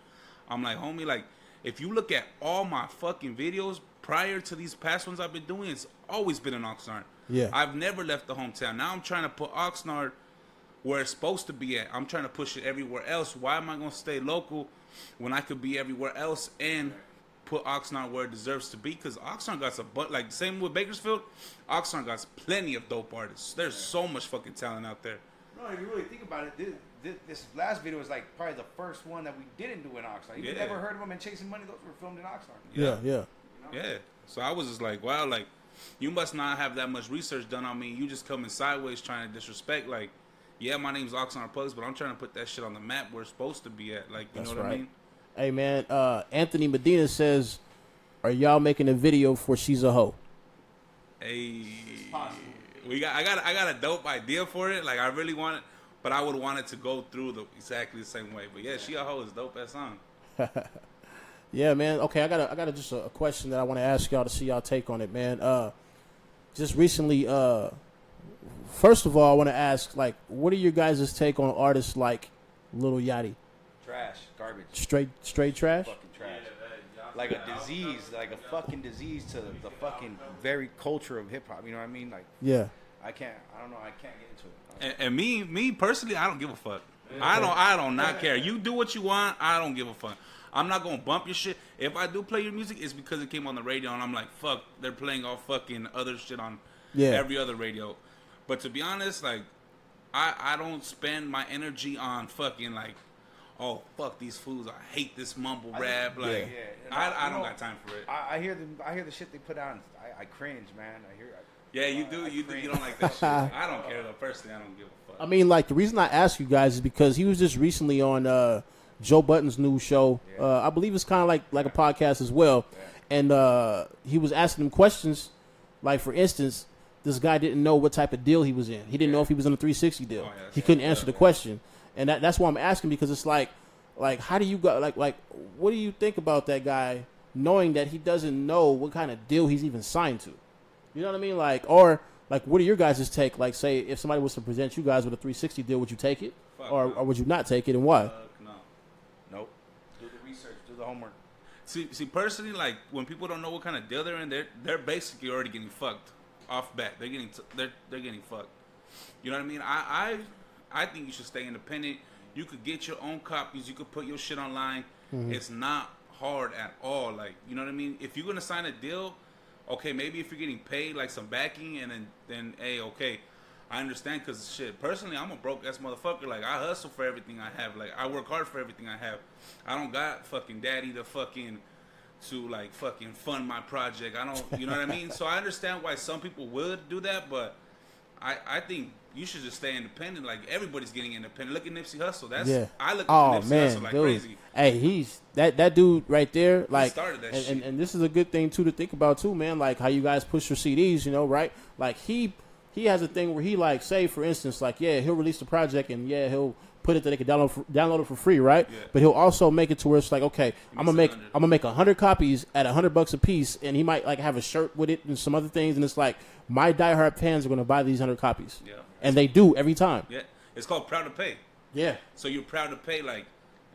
I'm like, homie, like if you look at all my fucking videos prior to these past ones I've been doing, it's always been in Oxnard. Yeah. I've never left the hometown. Now I'm trying to put Oxnard where it's supposed to be at. I'm trying to push it everywhere else. Why am I going to stay local when I could be everywhere else and put Oxnard where it deserves to be? Because Oxnard got a but like same with Bakersfield. Oxnard got plenty of dope artists. There's so much fucking talent out there. No, if you really think about it, this, this, this last video was like probably the first one that we didn't do in Oxnard. You Yeah. never heard of them and Chasing Money? Those were filmed in Oxnard. Yeah, yeah. Yeah. So I was just like, wow, like you must not have that much research done on me. You just coming sideways trying to disrespect. Like, yeah, my name's Oxnard Pugs, but I'm trying to put that shit on the map where it's supposed to be at. Like, you That's know what I right. mean? Hey man, uh, Anthony Medina says, "Are y'all making a video for She's a Hoe?" Hey, we got I got I got a dope idea for it. Like I really want it, but I would want it to go through the exactly the same way. But yeah, she a hoe is dope that song. Yeah, man. Okay, I got a, I got a, just a, a question that I want to ask y'all to see y'all take on it, man. Uh, just recently, uh, first of all, I want to ask, like, what are your guys' take on artists like Lil Yachty? Trash, garbage, Straight, straight trash. fucking trash. Like a disease, like a fucking disease to the fucking very culture of hip hop. You know what I mean? Like Yeah, I can't, I don't know, I can't get into it. And, and me, me personally, I don't give a fuck. I don't, I don't not care. You do what you want. I don't give a fuck. I'm not gonna bump your shit. If I do play your music, it's because it came on the radio, and I'm like, fuck, they're playing all fucking other shit on Yeah. every other radio. But to be honest, like, I, I don't spend my energy on fucking like, oh fuck these fools. I hate this mumble rap. Like, Yeah, and I, I don't know, got time for it. I, I hear the, I hear the shit they put out. And I, I cringe, man. I hear. I, yeah, you do, you do. You don't like that shit. I don't care though. Personally, I don't give a fuck. I mean, like the reason I ask you guys is because he was just recently on uh, Joe Budden's new show. Uh, I believe it's kind of like like a podcast as well, and uh, he was asking him questions. Like for instance, this guy didn't know what type of deal he was in. He didn't know if he was in a 360 deal. Oh, yeah, he couldn't answer the question, and that, that's why I'm asking because it's like, like how do you go like like what do you think about that guy knowing that he doesn't know what kind of deal he's even signed to? You know what I mean? Like, or like, what are your guys' take? Like, say if somebody was to present you guys with a 360 deal, would you take it, Fuck or, or would you not take it, and why? Fuck no. nope. Do the research. Do the homework. See, see, personally, like when people don't know what kind of deal they're in, they're they're basically already getting fucked off bat. They're getting t- they're they're getting fucked. You know what I mean? I I I think you should stay independent. You could get your own copies. You could put your shit online. Mm-hmm. It's not hard at all. Like you know what I mean? If you're gonna sign a deal, okay, maybe if you're getting paid like some backing, and then then hey, okay. I understand because shit. Personally, I'm a broke ass motherfucker. Like I hustle for everything I have. Like I work hard for everything I have. I don't got fucking daddy to fucking to like fucking fund my project. I don't. You know what I mean? So I understand why some people would do that, but I I think you should just stay independent. Like everybody's getting independent. Look at Nipsey Hussle. That's Yeah. I look at Oh Nipsey man, Hussle like dude. crazy. Hey, he's that that dude right there. Like, started that and, shit. and and this is a good thing too to think about too, man. Like how you guys push your CDs, you know, right? Like he he has a thing where he like say for instance, like yeah, he'll release the project and yeah, he'll put it that they can download for, download it for free, right? Yeah. But he'll also make it to where it's like, okay, I'm gonna make 100. I'm gonna make a hundred copies at a hundred bucks a piece, and he might like have a shirt with it and some other things, and it's like my diehard fans are gonna buy these hundred copies, Yeah. and they do every time. Yeah, it's called proud to pay. Yeah, So you're proud to pay like,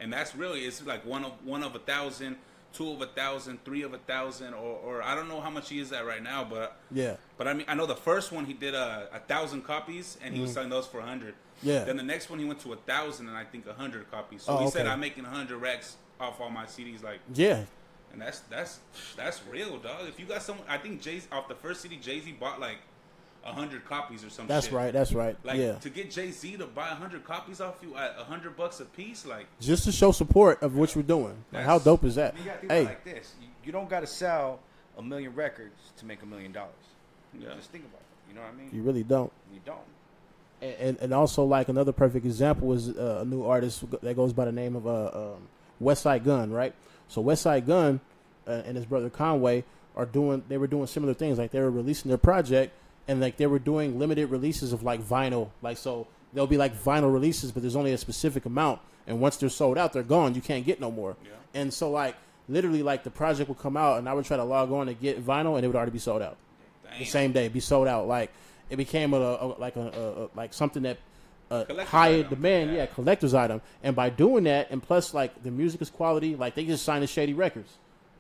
and that's really it's like one of one of a thousand, two of a thousand, three of a thousand, or or I don't know how much he is at right now, but yeah. But I mean, I know the first one he did a, a thousand copies, and he was selling those for a hundred. Mm-hmm. Yeah. Then the next one he went to a thousand, and I think a hundred copies. So Oh, he said. I'm making a hundred racks off all my CDs, like, Yeah, and that's that's that's real, dog. If you got someone, I think Jay off the first CD, Jay Z bought like hundred copies or something. that's right. That's right. Like yeah. to get Jay Z to buy a hundred copies off you at a hundred bucks a piece, like just to show support of what you're doing. Like, how dope is that? You got to Hey, like this. You, you don't got to sell a million records to make a million dollars. yeah. Just think about it. You know what I mean? you really don't. You don't. And, and, and also, like another perfect example is uh, a new artist that goes by the name of uh, um, Westside Gunn, right? So Westside Gunn uh, and his brother Conway are doing. They were doing similar things. Like they were releasing their project, and like they were doing limited releases of like vinyl. Like so, there'll be like vinyl releases, but there's only a specific amount. And once they're sold out, they're gone. You can't get no more. Yeah. And so, like literally, like the project would come out, and I would try to log on to get vinyl, and it would already be sold out Damn. the same day, be sold out. Like it became a, a like a, a, a like something that uh, Collector's higher item. demand, yeah. Yeah. collector's item. And by doing that, and plus like the music is quality, like they just signed to Shady Records.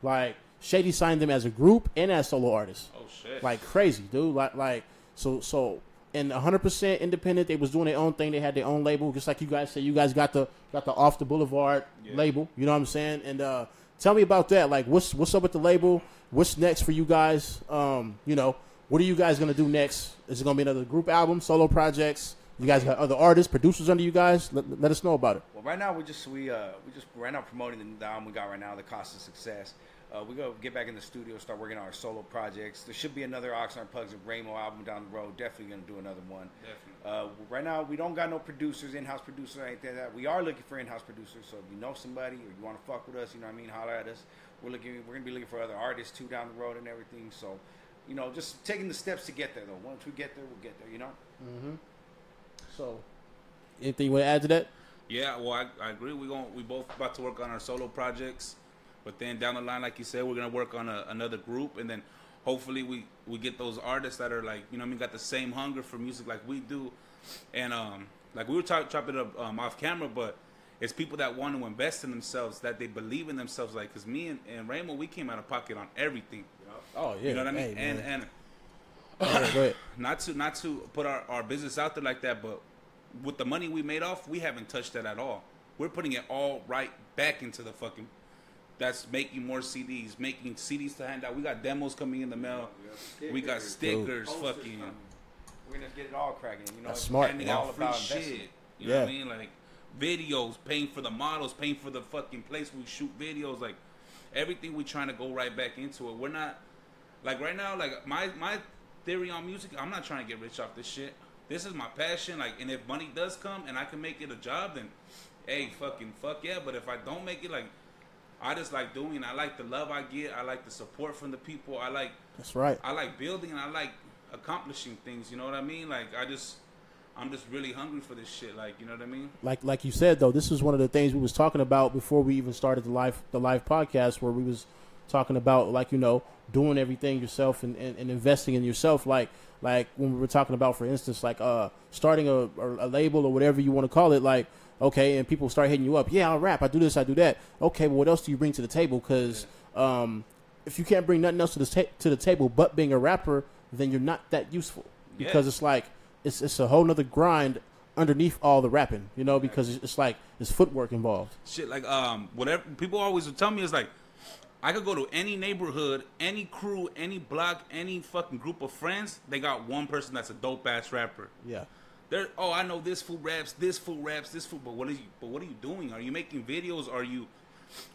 Like Shady signed them as a group and as solo artists. Oh shit. Like crazy, dude. Like like so so. And 100% independent. They was doing their own thing. They had their own label, just like you guys said. You guys got the got the off the boulevard Yeah. label. You know what I'm saying? And uh, tell me about that. Like, what's what's up with the label? What's next for you guys? Um, you know, what are you guys gonna do next? Is it gonna be another group album, solo projects? You guys got other artists, producers under you guys? Let, let us know about it. Well, right now we just we uh we just right now promoting the, the album we got right now, the cost of success. Uh, we go get back in the studio, start working on our solo projects. There should be another Oxnard Pugs and Ramo album down the road. Definitely gonna do another one. Definitely. Uh, right now we don't got no producers, in-house producers, or anything like that. We are looking for in-house producers. So if you know somebody or you want to fuck with us, you know what I mean, holler at us. We're looking. We're gonna be looking for other artists too down the road and everything. So, you know, just taking the steps to get there though. Once we get there, we'll get there. You know. Mhm so, anything you want to add to that? Yeah, well, I, I agree. We going we both about to work on our solo projects. But then down the line, like you said, we're gonna work on a, another group, and then hopefully we we get those artists that are like you know what I mean got the same hunger for music like we do, and um like we were talk, chopping up um, off camera, but it's people that want to invest in themselves that they believe in themselves. Like, cause me and, and Raymond, we came out of pocket on everything. Oh yeah. You know what I mean? Hey, and man. and Go ahead, go ahead. not to not to put our, our business out there like that, but with the money we made off, we haven't touched that at all. We're putting it all right back into the fucking. That's making more CDs, making CDs to hand out. We got demos coming in the mail. We got stickers, fucking We're gonna get it all cracking. You know, That's it's smart, handing man. all out free about shit. investing. You know what I mean? Like videos, paying for the models, paying for the fucking place we shoot videos, like everything we trying to go right back into it. We're not like right now, like my my theory on music, I'm not trying to get rich off this shit. This is my passion, like and if money does come and I can make it a job, then hey fucking fuck yeah. But if I don't make it like I just like doing. I like the love I get. I like the support from the people. I like That's right. I like building and I like accomplishing things. You know what I mean? Like I just, I'm just really hungry for this shit. Like you know what I mean? like like you said though, this is one of the things we was talking about before we even started the live the live podcast where we was talking about like you know doing everything yourself and, and, and investing in yourself like like when we were talking about for instance like uh starting a, a, a label or whatever you want to call it like okay and people start hitting you up yeah I'll rap I do this I do that okay but what else do you bring to the table because um if you can't bring nothing else to the ta- to the table but being a rapper then you're not that useful Yeah. because it's like it's it's a whole nother grind underneath all the rapping, you know, because it's, it's like it's footwork involved. Shit, like um, whatever people always would tell me is like, I could go to any neighborhood, any crew, any block, any fucking group of friends. They got one person that's a dope ass rapper. Yeah, They're, oh, I know this fool raps, this fool raps, this fool. But what are you? But what are you doing? Are you making videos? Are you,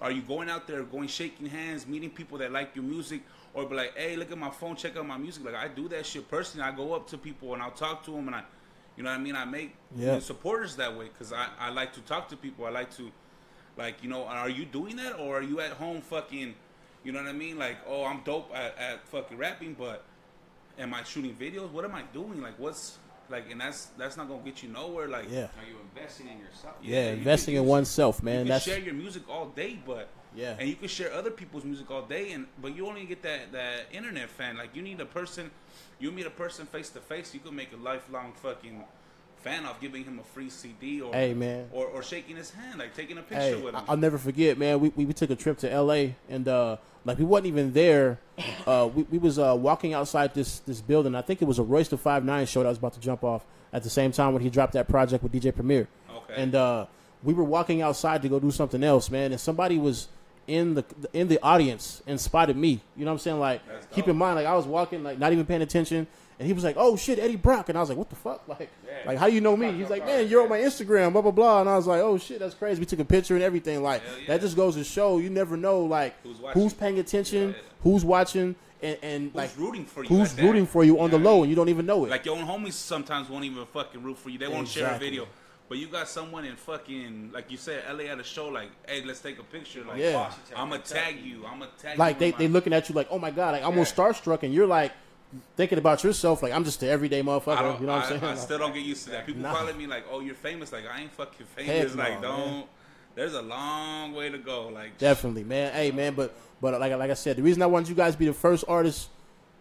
are you going out there, going shaking hands, meeting people that like your music, or be like, hey, look at my phone, check out my music. Like I do that shit personally. I go up to people and I'll talk to them, and I, you know what I mean. I make Yeah. supporters that way because I, I like to talk to people. I like to, like you know, are you doing that or are you at home fucking, you know what I mean? Like, oh, I'm dope at, at fucking rapping, but am I shooting videos? What am I doing? Like, what's like, and that's that's not gonna get you nowhere. Like, yeah, Are you investing in yourself? yeah. you investing can- in oneself, man. you can That's share your music all day, but Yeah. and you can share other people's music all day, and but you only get that that internet fan. Like, you need a person. You meet a person face to face, you can make a lifelong fucking fan off giving him a free CD or Hey, man. or, or shaking his hand, like taking a picture Hey, with him. I'll never forget, man. We, we we took a trip to L.A. and uh, like we wasn't even there. Uh, we we was uh, walking outside this this building. I think it was a Royce da Five Nine show that I was about to jump off at the same time when he dropped that project with DJ Premier. Okay. And uh, we were walking outside to go do something else, man. And somebody was in the in the audience and spotted me. You know what I'm saying? Like, keep in mind, like I was walking, like not even paying attention. And he was like, "Oh shit, Eddie Brock," and I was like, "What the fuck? Like, like how you know me?" He's like, "Man, you're on my Instagram, blah blah blah." And I was like, "Oh shit, that's crazy." We took a picture and everything. Like yeah. that just goes to show you never know, like Who's who's, paying attention, Yeah, yeah. who's watching, and, and Who's like rooting for you? who's that? rooting for you on the low, and you don't even know it. Like your own homies sometimes won't even fucking root for you. They won't share a video. But you got someone in fucking like you said, LA at a show, like, hey, let's take a picture. Like, Yeah. I'm gonna tag you. I'm gonna tag like you. they they looking at you like, oh my god, like I'm almost starstruck, and you're like thinking about yourself, like I'm just the everyday motherfucker. You know what I, I'm saying? I still don't get used to that. People Nah. calling me like, "Oh, you're famous." Like I ain't fucking Heck famous. no, like don't. man. There's a long way to go. Like Definitely, man. Hey, man, but but like like I said, the reason I wanted you guys to be the first artist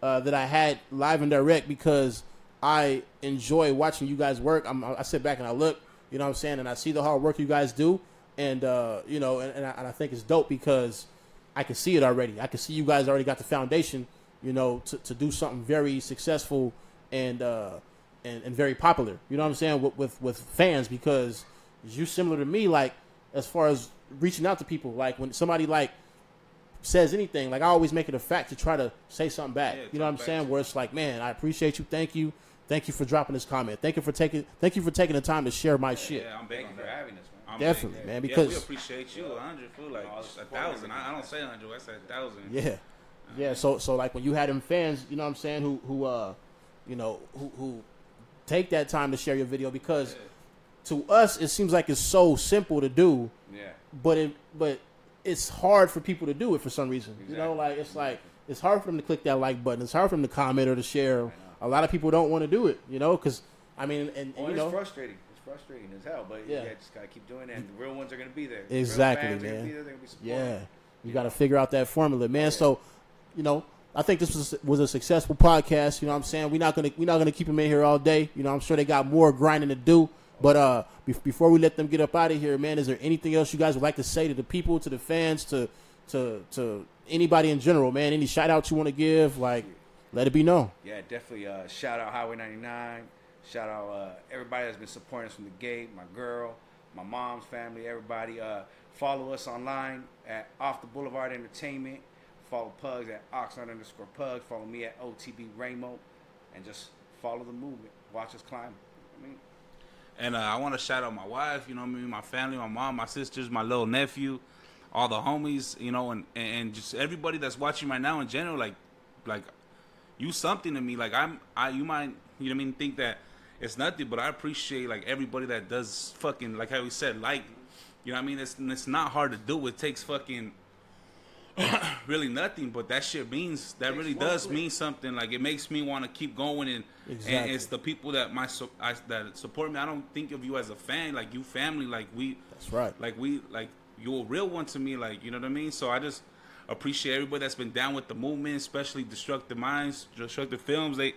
uh, that I had live and direct because I enjoy watching you guys work. I'm, I sit back and I look, you know what I'm saying, and I see the hard work you guys do, and uh, you know, and, and, I, and I think it's dope because I can see it already. I can see you guys already got the foundation, you know, to, to do something very successful and uh, and and very popular. You know what I'm saying with with, with fans because you're similar to me, like as far as reaching out to people. Like when somebody like says anything, like I always make it a fact to try to say something back. Yeah, you know what I'm back saying? Where it's like, man, I appreciate you. Thank you. Thank you for dropping this comment. Thank you for taking. Thank you for taking the time to share my shit. yeah, I'm big Thank on you for having us, man. I'm Definitely, big. man, yeah, because- we appreciate you. A hundred fool, like a thousand. I, I don't say hundred. I say a thousand. Yeah, yeah. So so like when you had them fans, you know what I'm saying, who who uh, you know who who take that time to share your video because to us it seems like it's so simple to do, Yeah. but it but it's hard for people to do it for some reason. Exactly. You know, like it's like it's hard for them to click that like button. It's hard for them to comment or to share. A lot of people don't want to do it. You know, because I mean, and, and Well, you it's know, frustrating. It's frustrating as hell, but Yeah. yeah, just gotta keep doing that. And the real ones are gonna be there. The Exactly, fans are gonna man. be there, be. Yeah, You got to figure out that formula, man. So, you know, I think this was was a successful podcast. You know, what I'm saying we're not gonna we're not gonna keep them in here all day. You know, I'm sure they got more grinding to do. But uh, be- before we let them get up out of here, man, is there anything else you guys would like to say to the people, to the fans, to to to anybody in general, man? Any shout outs you want to give? Like, let it be known. Yeah, definitely. Uh, shout out Highway 99. Shout out uh, everybody that's been supporting us from the gate. My girl, my mom's family, everybody. Uh, follow us online at Off the Boulevard Entertainment. Follow Pugs at Oxnard underscore Pugs. Follow me at OTB Ramo, and just follow the movement. Watch us climb. I mean, And uh, I want to shout out my wife, you know I mean, my family, my mom, my sisters, my little nephew, all the homies, you know, and, and just everybody that's watching right now in general, like, like, you something to me. Like I'm, I you might, you know I mean, think that it's nothing, but I appreciate like everybody that does fucking like how we said, like, you know I mean. It's it's not hard to do. It takes fucking really nothing, but that shit means that really does mean something. Like it makes me want to keep going, and and it's the people that my I, that support me. I don't think of you as a fan, like you family, like we. That's right. Like we like you're a real one to me, like you know what I mean. So I just appreciate everybody that's been down with the movement, especially Destructive Minds, Destructive Films. They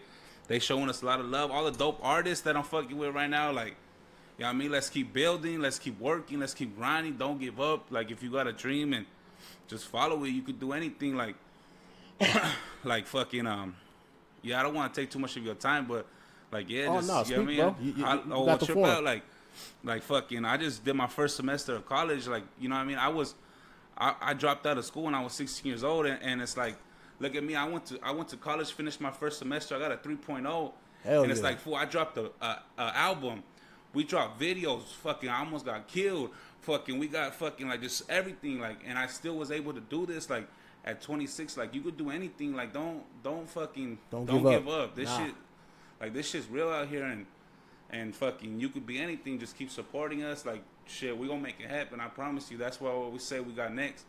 they showing us a lot of love. All the dope artists that I'm fucking with right now, like. You know what I mean? Let's keep building. Let's keep working. Let's keep grinding. Don't give up. Like if you got a dream and just follow it, you could do anything. Like, like fucking um, yeah. I don't want to take too much of your time, but like yeah, Oh, just, no, you know what I speak, mean? bro. You- you- I- you oh, got the trip out, like, like fucking. I just did my first semester of college. Like you know what I mean? I was, I, I dropped out of school when I was 16 years old, and, and it's like, look at me. I went to I went to college, finished my first semester. I got a 3.0. Hell and it's yeah. like, fool, I dropped a, a, a album. We dropped videos. Fucking, I almost got killed. Fucking, we got fucking like just everything. Like, and I still was able to do this. Like at 26, like you could do anything. Like, don't don't fucking Don't don't, give give, up. up. This Nah. shit, like this shit's real out here, and and fucking you could be anything. Just keep supporting us. Like shit, we gonna make it happen. I promise you. That's why what we say we got next.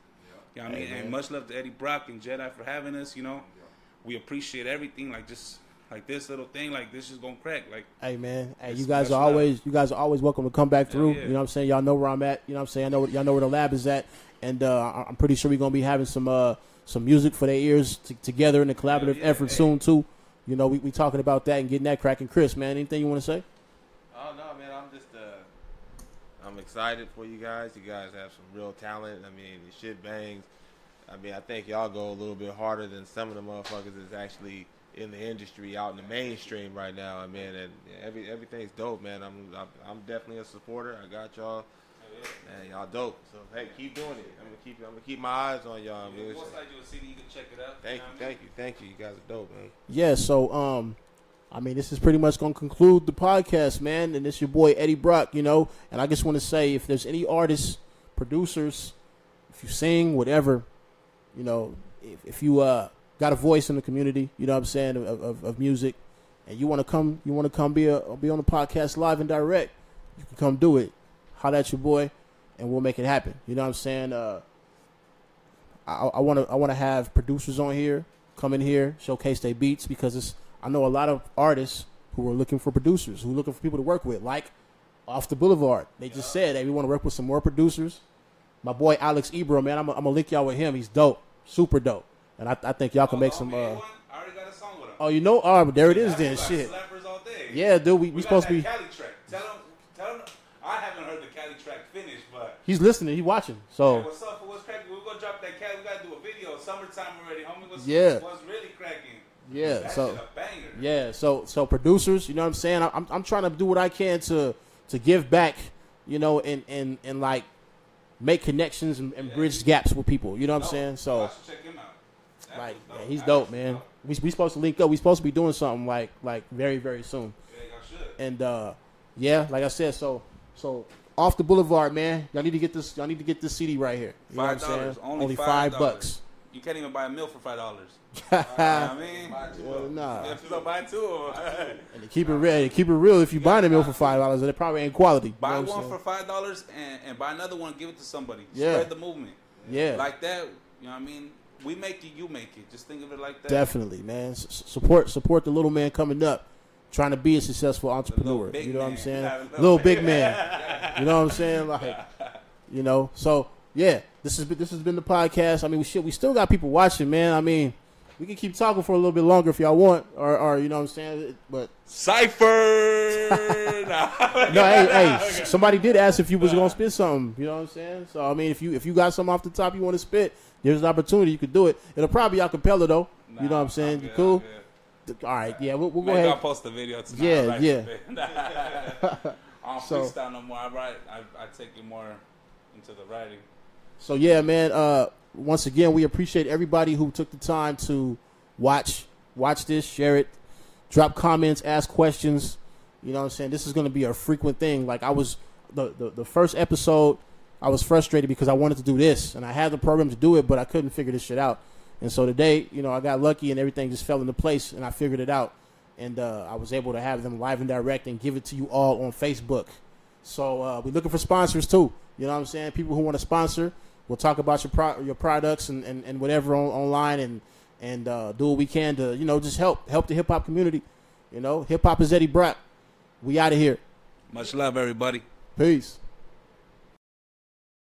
You know what I mean? Hey, man. and much love to Eddie Brock and Jedi for having us. You know, we appreciate everything. Like just like this little thing, like this is gonna crack. Like Hey man, hey, you guys are love. always you guys are always welcome to come back through. yeah. You know what I'm saying? Y'all know where I'm at. You know what I'm saying? I know y'all know where the lab is at, and uh, I- I'm pretty sure we're gonna be having some uh some music for their ears t- together in a collaborative yeah, effort hey. soon too. You know, we we talking about that and getting that cracking. Chris, man, anything you want to say? Oh no, man! I'm just uh, I'm excited for you guys. You guys have some real talent. I mean, the shit bangs. I mean, I think y'all go a little bit harder than some of the motherfuckers that's actually in the industry, out in the mainstream right now. I mean, and every everything's dope, man. I'm I'm, I'm definitely a supporter. I got y'all. Man, y'all dope. So hey, keep doing it. I'm gonna keep I'm gonna keep my eyes on y'all. Man. you a CD, you can check it out. Thank you, thank you, thank you. You guys are dope, man. Yeah, so um I mean this is pretty much gonna conclude the podcast, man, and it's your boy Eddie Brock, you know, and I just wanna say if there's any artists, producers, if you sing, whatever, you know, if, if you uh got a voice in the community, you know what I'm saying, of, of, of music, and you wanna come you wanna come be a be on the podcast live and direct, you can come do it. Holla at your boy and we'll make it happen. You know what I'm saying? Uh I, want to I want to have producers on here come in here showcase their beats because it's I know a lot of artists who are looking for producers who are looking for people to work with like off the boulevard they just said hey we want to work with some more producers my boy Alex Ebro man I'm, I'm gonna link y'all with him he's dope super dope and I, I think y'all can make some uh, I already got a song with him. oh you know oh but there it is then shit all yeah dude we, we supposed to be Cali track. Tell him, tell him. I haven't heard the Cali track finish, but he's listening he's watching so what's up? For what's cracking? We're gonna drop that Cali. We gotta do a video. Summertime already, homie. What's, Yeah. What's really cracking? yeah That so a banger. Yeah, so so producers, you know what I'm saying? I'm I'm trying to do what I can to to give back, you know, and and and like make connections and, and bridge gaps with people. You know what I'm saying? So check him out. That like, yeah, he's dope, man. We we supposed to link up. We supposed to be doing something like like very very soon. Yeah, y'all should. And uh yeah, like I said, so so off the boulevard, man. Y'all need to get this. Y'all need to get this CD right here. You know what I'm Five dollars. Only, Only five, five dollars. bucks. You can't even buy a meal for five dollars. you know what I mean? Well, nah. Yeah, so buy two of them. And to keep it real, keep it real. If you buy a meal for five dollars, it probably ain't quality. You buy know one saying? for five dollars and, and buy another one. Give it to somebody. Yeah. Spread the movement. yeah, Like that. You know what I mean? We make it, you make it. Just think of it like that. Definitely, man. S- support support the little man coming up, trying to be a successful entrepreneur. You know what I'm saying? Little little big man. You know what I'm saying? Like, you know. So yeah, this has been this has been the podcast. I mean, we shit, we still got people watching, man. I mean, we can keep talking for a little bit longer if y'all want, or, or you know what I'm saying. But Cipher. no, hey, hey, somebody did ask if you was gonna spit something. You know what I'm saying? So I mean, if you if you got something off the top you want to spit, there's an opportunity you could do it. It'll probably be acapella though. you know what I'm saying? You cool? All right, yeah, we'll, we'll go ahead. I'll post the video tonight. Yeah, write yeah. I don't So- freestyle no more. I write. I, I take it more into the writing. So yeah, man. Uh, once again, we appreciate everybody who took the time to watch watch this, share it, drop comments, ask questions. You know what I'm saying? This is going to be a frequent thing. Like I was the, the the first episode, I was frustrated because I wanted to do this and I had the program to do it, but I couldn't figure this shit out. And so today, you know, I got lucky and everything just fell into place and I figured it out. And uh, I was able to have them live and direct and give it to you all on Facebook. So uh, we're looking for sponsors too. You know what I'm saying? People who want to sponsor. We'll talk about your pro- your products and, and, and whatever on, online and and uh, do what we can to you know just help help the hip hop community. You know, hip hop is Eddie Brock. We out of here. Much love, everybody. Peace.